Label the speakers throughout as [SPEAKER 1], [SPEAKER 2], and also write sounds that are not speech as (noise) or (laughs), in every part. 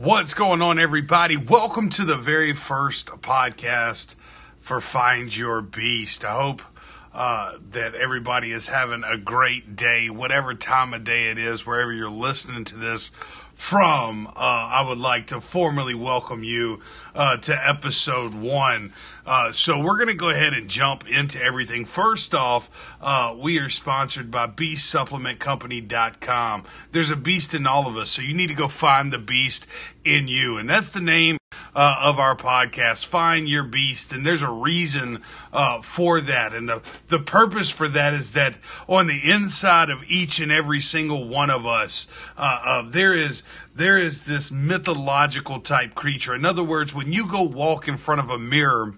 [SPEAKER 1] What's going on, everybody? Welcome to the very first podcast for Find Your Beast. I hope uh, that everybody is having a great day, whatever time of day it is, wherever you're listening to this from. Uh, I would like to formally welcome you uh, to episode one. Uh, so we're going to go ahead and jump into everything. First off, uh, we are sponsored by BeastSupplementCompany.com. There's a beast in all of us, so you need to go find the beast in you, and that's the name uh, of our podcast. Find your beast, and there's a reason uh, for that, and the the purpose for that is that on the inside of each and every single one of us, uh, there is there is this mythological type creature. In other words, when you go walk in front of a mirror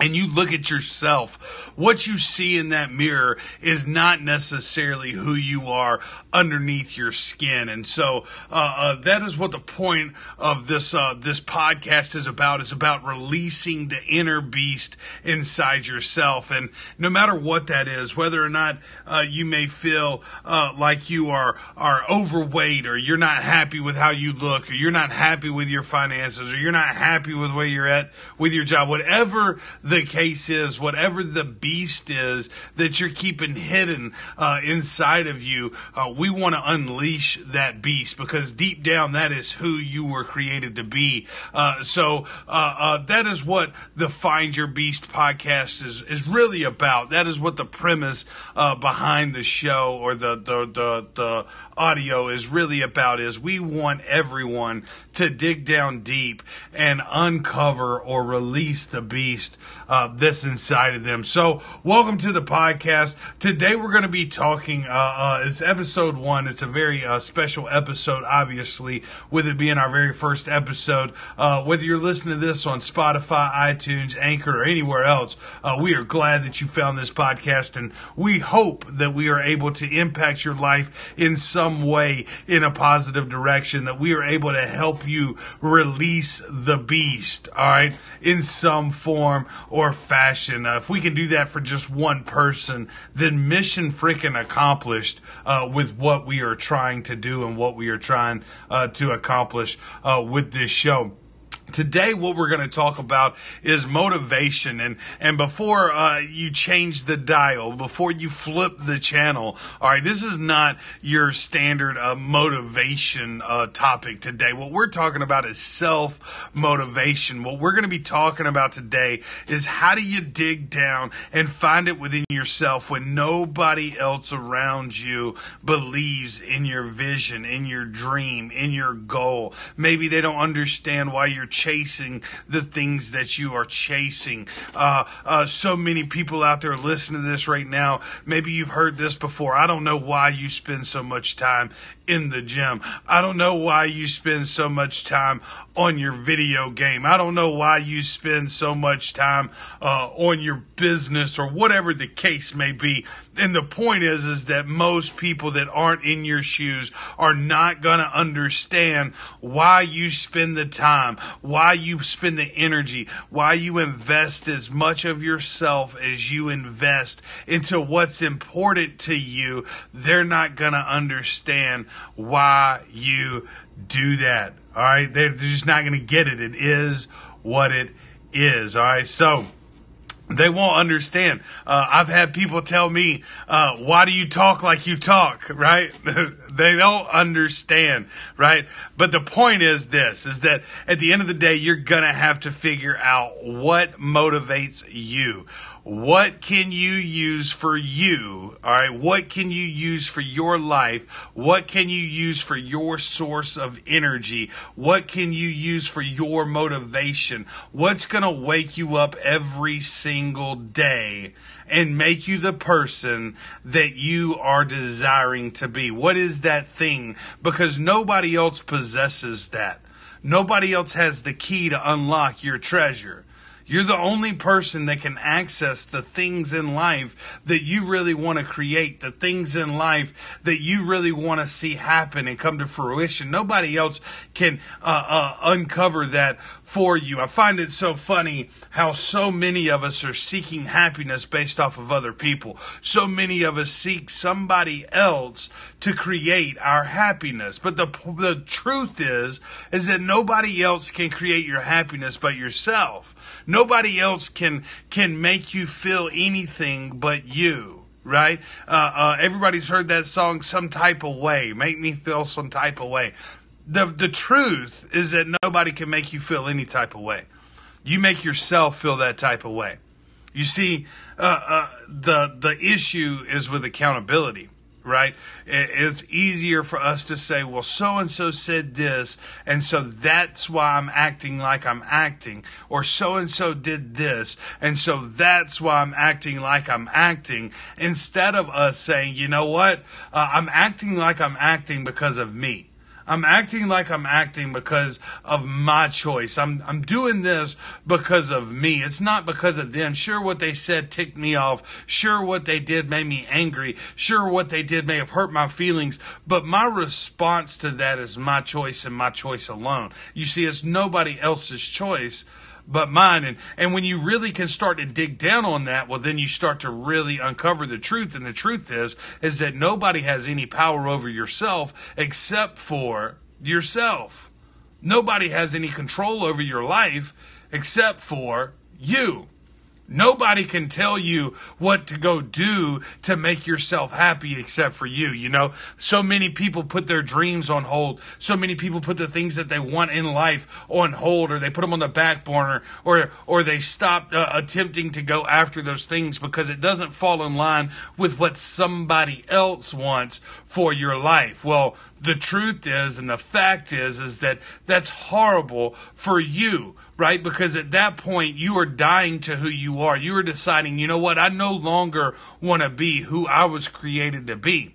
[SPEAKER 1] and you look at yourself, what you see in that mirror is not necessarily who you are underneath your skin. And so uh, uh, that is what the point of this uh, this podcast is about. Is about releasing the inner beast inside yourself. And no matter what that is, whether or not uh, you may feel uh, like you are are overweight, or you're not happy with how you look, or you're not happy with your finances, or you're not happy with where you're at with your job, whatever the case is, whatever the beast is that you're keeping hidden uh, inside of you, uh, we want to unleash that beast because deep down that is who you were created to be. Uh, so uh, uh, that is what the Find Your Beast podcast is is really about. That is what the premise uh, behind the show or the the the, the audio is really about. Is we want everyone to dig down deep and uncover or release the beast uh, that's inside of them. So, welcome to the podcast. Today, we're going to be talking. Uh, uh, it's episode one. It's a very uh, special episode, obviously, with it being our very first episode. Uh, whether you're listening to this on Spotify, iTunes, Anchor, or anywhere else, uh, we are glad that you found this podcast, and we hope that we are able to impact your life in some way in a positive direction. That we are able to help you release the beast. All right, in some form or fashion. Uh, if we can do that for just one person, then mission freaking accomplished uh, with what we are trying to do and what we are trying uh, to accomplish uh, with this show. Today, what we're going to talk about is motivation. And, and before uh, you change the dial, before you flip the channel, all right, this is not your standard uh, motivation uh, topic today. What we're talking about is self motivation. What we're going to be talking about today is how do you dig down and find it within yourself when nobody else around you believes in your vision, in your dream, in your goal. Maybe they don't understand why you're chasing the things that you are chasing. Uh, uh, so many people out there listening to this right now. Maybe you've heard this before. I don't know why you spend so much time in the gym. I don't know why you spend so much time on your video game. I don't know why you spend so much time uh, on your business or whatever the case may be. And the point is, is that most people that aren't in your shoes are not going to understand why you spend the time, why you spend the energy, why you invest as much of yourself as you invest into what's important to you. They're not going to understand why you do that. All right. They're, just not going to get it. It is what it is. All right. So they won't understand. Uh, I've had people tell me, uh, why do you talk like you talk? (laughs) Right. They don't understand. Right. But the point is this, is that at the end of the day, you're going to have to figure out what motivates you. What can you use for you? All right. What can you use for your life? What can you use for your source of energy? What can you use for your motivation? What's going to wake you up every single day and make you the person that you are desiring to be? What is that thing? Because nobody else possesses that. Nobody else has the key to unlock your treasure. You're the only person that can access the things in life that you really want to create, the things in life that you really want to see happen and come to fruition. Nobody else can uh, uh, uncover that for you. I find it so funny how so many of us are seeking happiness based off of other people. So many of us seek somebody else to create our happiness. But the the truth is is that nobody else can create your happiness but yourself. Nobody else can can make you feel anything but you right? Uh, uh, everybody's heard that song some type of way, make me feel some type of way. The, the truth is that nobody can make you feel any type of way. You make yourself feel that type of way. You see, uh, uh the the issue is with accountability right? It's easier for us to say, well, so and so said this, and so that's why I'm acting like I'm acting, or so and so did this, and so that's why I'm acting like I'm acting, instead of us saying, you know what, uh, I'm acting like I'm acting because of me. I'm acting like I'm acting because of my choice. I'm I'm doing this because of me. It's not because of them. Sure what they said ticked me off. Sure what they did made me angry. Sure what they did may have hurt my feelings, but my response to that is my choice and my choice alone. You see it's nobody else's choice but mine. And, and when you really can start to dig down on that, well, then you start to really uncover the truth. And the truth is, is that nobody has any power over yourself except for yourself. Nobody has any control over your life except for you. Nobody can tell you what to go do to make yourself happy except for you. You know, so many people put their dreams on hold. So many people put the things that they want in life on hold or they put them on the back burner or, or they stop uh, attempting to go after those things because it doesn't fall in line with what somebody else wants for your life. Well, the truth is and the fact is is that that's horrible for you right because at that point you are dying to who you are you are deciding you know what i no longer want to be who i was created to be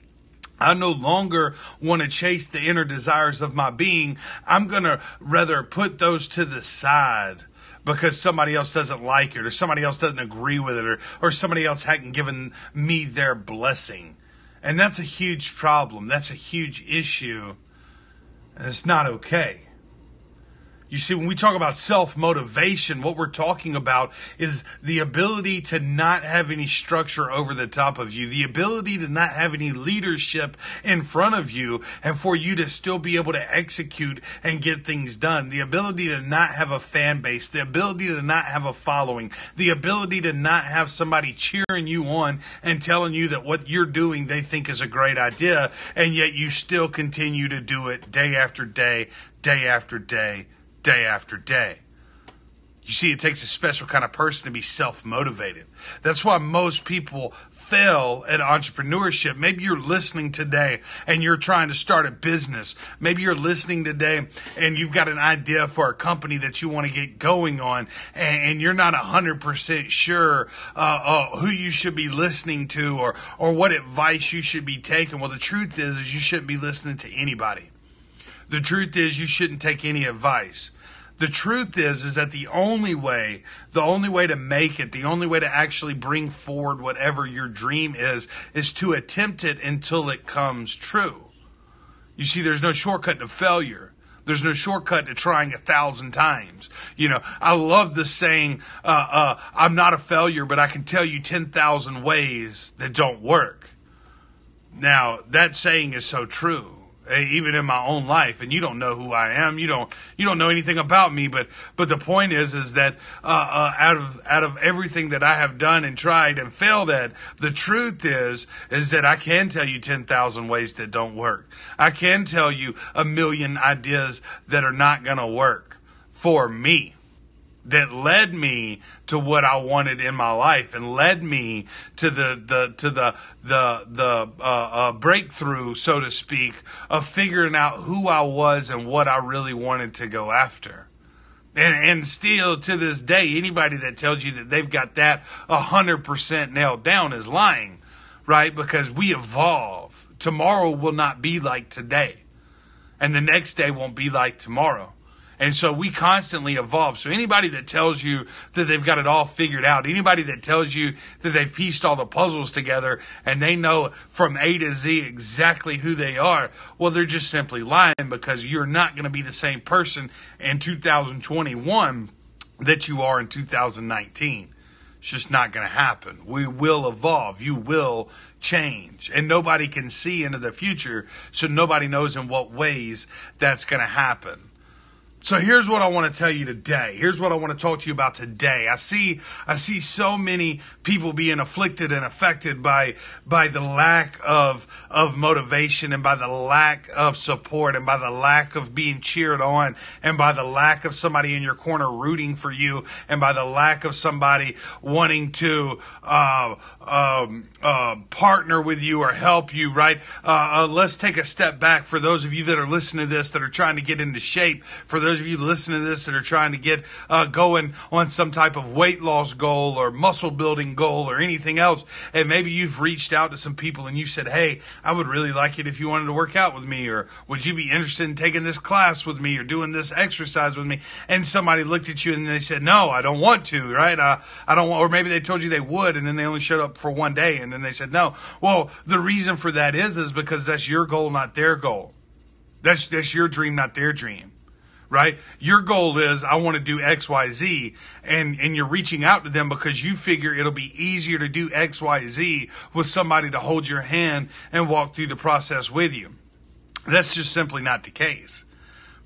[SPEAKER 1] I no longer want to chase the inner desires of my being. I'm going to rather put those to the side because somebody else doesn't like it or somebody else doesn't agree with it or, or somebody else hadn't given me their blessing. And that's a huge problem. That's a huge issue. And it's not okay. You see, when we talk about self motivation, what we're talking about is the ability to not have any structure over the top of you, the ability to not have any leadership in front of you, and for you to still be able to execute and get things done, the ability to not have a fan base, the ability to not have a following, the ability to not have somebody cheering you on and telling you that what you're doing they think is a great idea, and yet you still continue to do it day after day, day after day day after day. You see, it takes a special kind of person to be self motivated. That's why most people fail at entrepreneurship. Maybe you're listening today and you're trying to start a business. Maybe you're listening today and you've got an idea for a company that you want to get going on and, you're not 100% sure uh, uh, who you should be listening to or, or what advice you should be taking. Well, the truth is, is you shouldn't be listening to anybody. The truth is you shouldn't take any advice. The truth is is that the only way, the only way to make it, the only way to actually bring forward whatever your dream is is to attempt it until it comes true. You see there's no shortcut to failure. There's no shortcut to trying a thousand times. You know, I love the saying, uh, uh, I'm not a failure, but I can tell you 10,000 ways that don't work. Now, that saying is so true even in my own life and you don't know who I am. You don't you don't know anything about me but but the point is is that uh, uh, out of out of everything that I have done and tried and failed at the truth is is that I can tell you 10,000 ways that don't work. I can tell you a million ideas that are not going to work for me that led me to what I wanted in my life and led me to the the to the the the uh, uh, breakthrough, so to speak, of figuring out who I was and what I really wanted to go after. And and still to this day, anybody that tells you that they've got that hundred percent nailed down is lying, right? Because we evolve. Tomorrow will not be like today, and the next day won't be like tomorrow. And so we constantly evolve. So anybody that tells you that they've got it all figured out, anybody that tells you that they've pieced all the puzzles together and they know from A to Z exactly who they are, well, they're just simply lying because you're not going to be the same person in 2021 that you are in 2019. It's just not going to happen. We will evolve. You will change. And nobody can see into the future, so nobody knows in what ways that's going to happen. So here's what I want to tell you today. Here's what I want to talk to you about today. I see I see so many people being afflicted and affected by by the lack of of motivation and by the lack of support and by the lack of being cheered on and by the lack of somebody in your corner rooting for you and by the lack of somebody wanting to uh, um, uh, partner with you or help you. Right? Uh, uh let's take a step back for those of you that are listening to this that are trying to get into shape. For those those of you listening to this that are trying to get uh, going on some type of weight loss goal or muscle building goal or anything else, and maybe you've reached out to some people and you said, Hey, I would really like it if you wanted to work out with me, or would you be interested in taking this class with me or doing this exercise with me? And somebody looked at you and they said, No, I don't want to, right? Uh, I don't want, or maybe they told you they would and then they only showed up for one day and then they said no. Well, the reason for that is, is because that's your goal, not their goal. That's, that's your dream, not their dream right? Your goal is I want to do XYZ and and you're reaching out to them because you figure it'll be easier to do XYZ with somebody to hold your hand and walk through the process with you. That's just simply not the case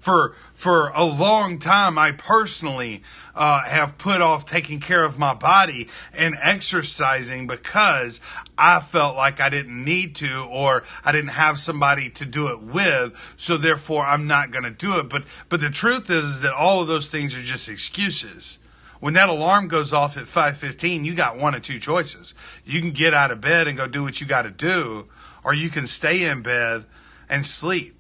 [SPEAKER 1] for for a long time i personally uh, have put off taking care of my body and exercising because i felt like i didn't need to or i didn't have somebody to do it with so therefore i'm not going to do it. But but the truth is, is that all of those things are just excuses. When that alarm goes off at 5:15 you got one of two choices. You can get out of bed and go do what you got to do or you can stay in bed and sleep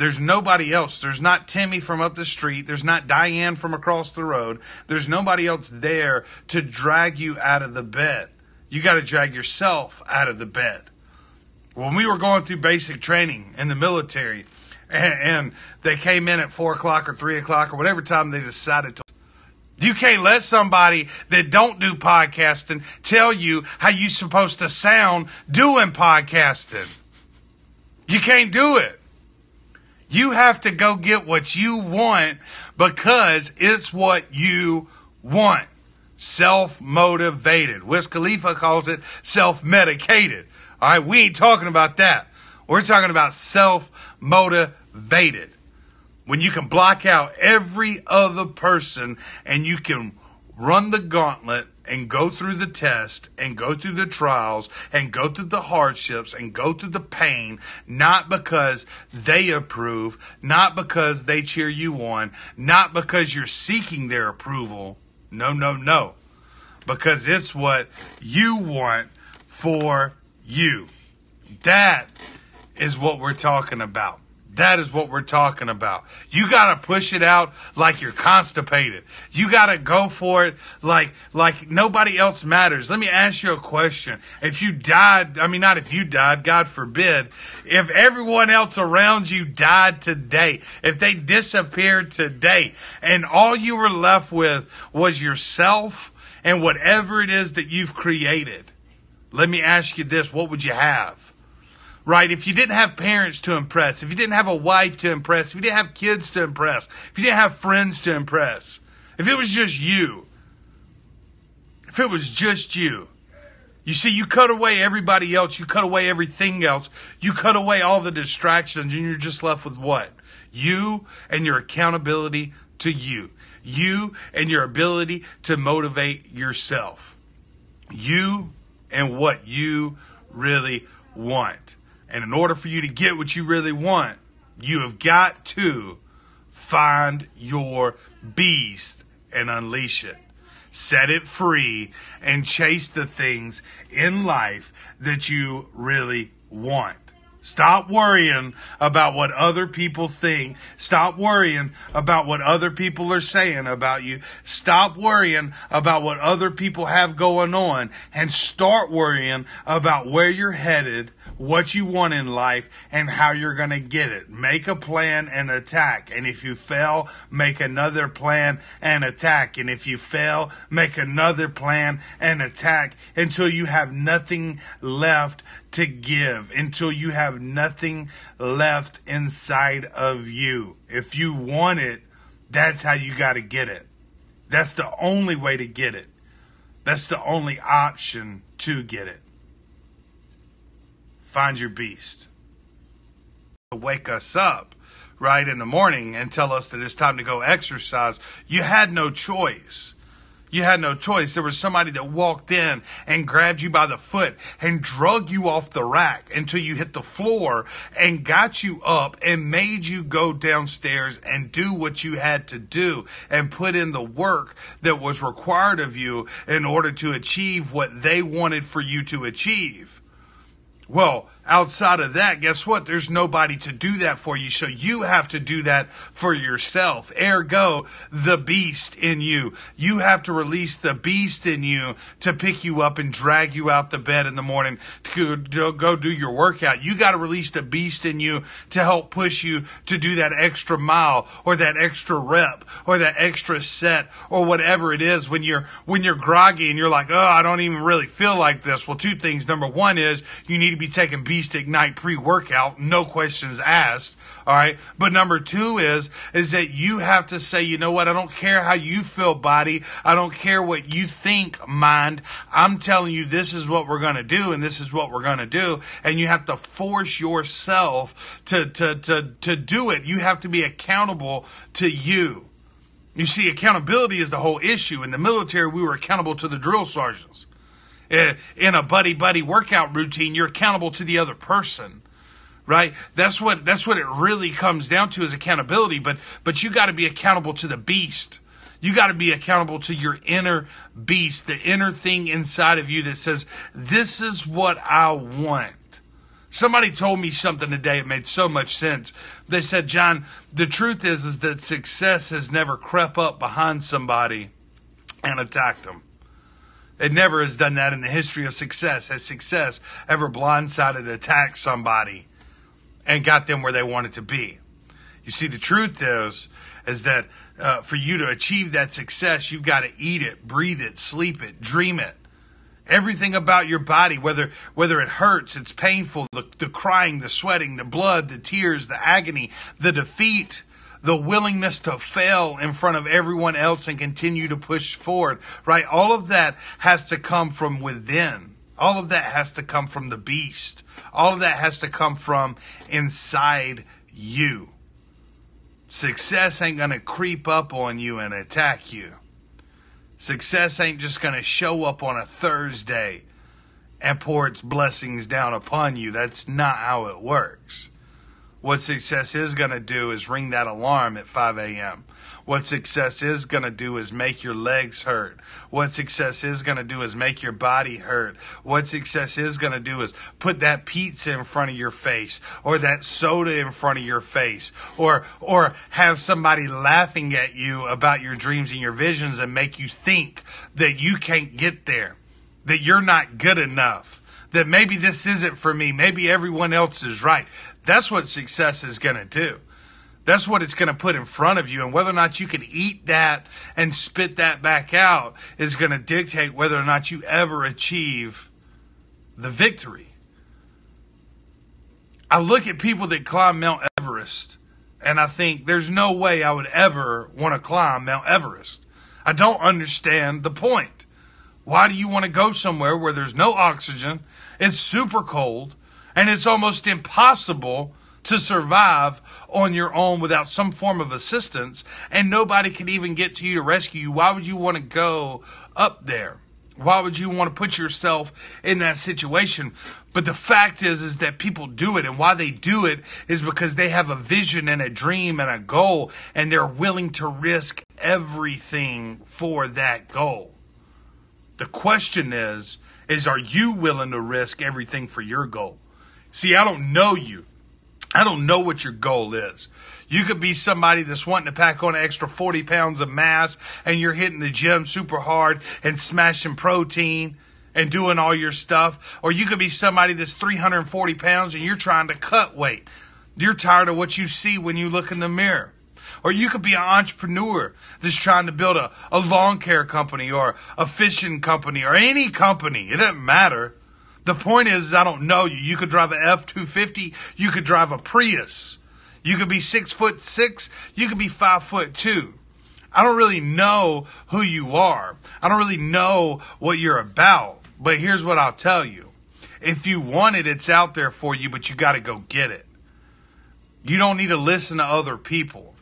[SPEAKER 1] there's nobody else. There's not Timmy from up the street. There's not Diane from across the road. There's nobody else there to drag you out of the bed. You got to drag yourself out of the bed. When we were going through basic training in the military, and, and they came in at four o'clock or three o'clock or whatever time they decided to you can't let somebody that don't do podcasting tell you how you supposed to sound doing podcasting. You can't do it. You have to go get what you want because it's what you want. Self motivated. Wiz Khalifa calls it self medicated. All right, we ain't talking about that. We're talking about self motivated. When you can block out every other person and you can run the gauntlet and go through the test and go through the trials and go through the hardships and go through the pain, not because they approve, not because they cheer you on, not because you're seeking their approval. No, no, no. Because it's what you want for you. That is what we're talking about. That is what we're talking about. You got to push it out like you're constipated. You got to go for it like like nobody else matters. Let me ask you a question. If you died, I mean not if you died, God forbid, if everyone else around you died today, if they disappeared today and all you were left with was yourself and whatever it is that you've created. Let me ask you this, what would you have? Right? If you didn't have parents to impress, if you didn't have a wife to impress, if you didn't have kids to impress, if you didn't have friends to impress, if it was just you, if it was just you, you see, you cut away everybody else, you cut away everything else, you cut away all the distractions, and you're just left with what? You and your accountability to you. You and your ability to motivate yourself. You and what you really want. And in order for you to get what you really want, you have got to find your beast and unleash it. Set it free and chase the things in life that you really want. Stop worrying about what other people think. Stop worrying about what other people are saying about you. Stop worrying about what other people have going on and start worrying about where you're headed what you want in life and how you're going to get it. Make a plan and attack. And if you fail, make another plan and attack. And if you fail, make another plan and attack until you have nothing left to give, until you have nothing left inside of you. If you want it, that's how you got to get it. That's the only way to get it. That's the only option to get it. Find your beast. Wake us up right in the morning and tell us that it's time to go exercise. You had no choice. You had no choice. There was somebody that walked in and grabbed you by the foot and drug you off the rack until you hit the floor and got you up and made you go downstairs and do what you had to do and put in the work that was required of you in order to achieve what they wanted for you to achieve. Well, outside of that, guess what? There's nobody to do that for you. So you have to do that for yourself. Ergo, the beast in you. You have to release the beast in you to pick you up and drag you out the bed in the morning to go do your workout. You got to release the beast in you to help push you to do that extra mile or that extra rep or that extra set or whatever it is when you're, when you're groggy and you're like, oh, I don't even really feel like this. Well, two things. Number one is you need to be taking beast Beast Ignite pre-workout, no questions asked. All right. But number two is, is that you have to say, you know what? I don't care how you feel body. I don't care what you think mind. I'm telling you, this is what we're going to do and this is what we're going to do. And you have to force yourself to, to, to, to do it. You have to be accountable to you. You see, accountability is the whole issue. In the military, we were accountable to the drill sergeants Eh, in a buddy buddy workout routine, you're accountable to the other person. Right? That's what that's what it really comes down to is accountability, but but you got to be accountable to the beast. You got to be accountable to your inner beast, the inner thing inside of you that says, "This is what I want." Somebody told me something today. It made so much sense. They said, "John, the truth is, is that success has never crept up behind somebody and attacked them." It never has done that in the history of success. Has success ever blindsided, attacked somebody and got them where they wanted to be? You see, the truth is, is that uh, for you to achieve that success, you've got to eat it, breathe it, sleep it, dream it. Everything about your body, whether whether it hurts, it's painful, the, the crying, the sweating, the blood, the tears, the agony, the defeat, the willingness to fail in front of everyone else and continue to push forward, right? All of that has to come from within. All of that has to come from the beast. All of that has to come from inside you. Success ain't going to creep up on you and attack you. Success ain't just going to show up on a Thursday and pour its blessings down upon you. That's not how it works. What success is going to do is ring that alarm at 5 a.m. What success is going to do is make your legs hurt. What success is going to do is make your body hurt. What success is going to do is put that pizza in front of your face or that soda in front of your face or, or have somebody laughing at you about your dreams and your visions and make you think that you can't get there, that you're not good enough that maybe this isn't for me. Maybe everyone else is right. That's what success is going to do. That's what it's going to put in front of you. And whether or not you can eat that and spit that back out is going to dictate whether or not you ever achieve the victory. I look at people that climb Mount Everest and I think there's no way I would ever want to climb Mount Everest. I don't understand the point. Why do you want to go somewhere where there's no oxygen, it's super cold, and it's almost impossible to survive on your own without some form of assistance, and nobody can even get to you to rescue you. Why would you want to go up there? Why would you want to put yourself in that situation? But the fact is, is that people do it, and why they do it is because they have a vision and a dream and a goal, and they're willing to risk everything for that goal. The question is, is are you willing to risk everything for your goal? See, I don't know you. I don't know what your goal is. You could be somebody that's wanting to pack on an extra 40 pounds of mass and you're hitting the gym super hard and smashing protein and doing all your stuff. Or you could be somebody that's 340 pounds and you're trying to cut weight. You're tired of what you see when you look in the mirror. Or you could be an entrepreneur that's trying to build a, a lawn care company or a fishing company or any company. It doesn't matter. The point is, I don't know you. You could drive an F 250. You could drive a Prius. You could be six foot six. You could be five foot two. I don't really know who you are. I don't really know what you're about. But here's what I'll tell you. If you want it, it's out there for you, but you got to go get it. You don't need to listen to other people.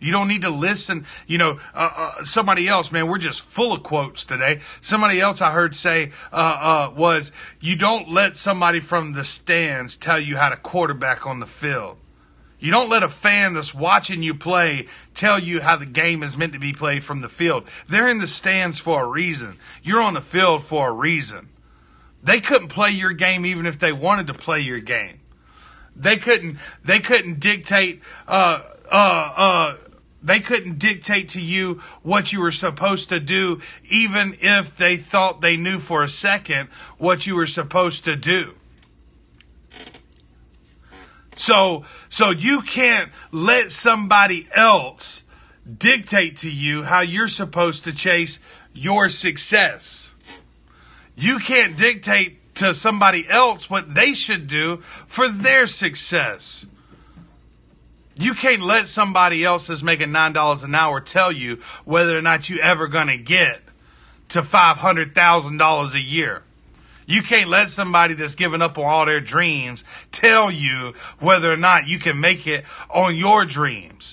[SPEAKER 1] You don't need to listen, you know, uh, uh, somebody else, man, we're just full of quotes today. Somebody else I heard say, uh, uh was, you don't let somebody from the stands tell you how to quarterback on the field. You don't let a fan that's watching you play tell you how the game is meant to be played from the field. They're in the stands for a reason. You're on the field for a reason. They couldn't play your game even if they wanted to play your game. They couldn't. They couldn't dictate. Uh, uh, uh, they couldn't dictate to you what you were supposed to do, even if they thought they knew for a second what you were supposed to do. So, so you can't let somebody else dictate to you how you're supposed to chase your success. You can't dictate to somebody else what they should do for their success. You can't let somebody else that's making $9 an hour tell you whether or not you ever going to get to $500,000 a year. You can't let somebody that's given up on all their dreams tell you whether or not you can make it on your dreams.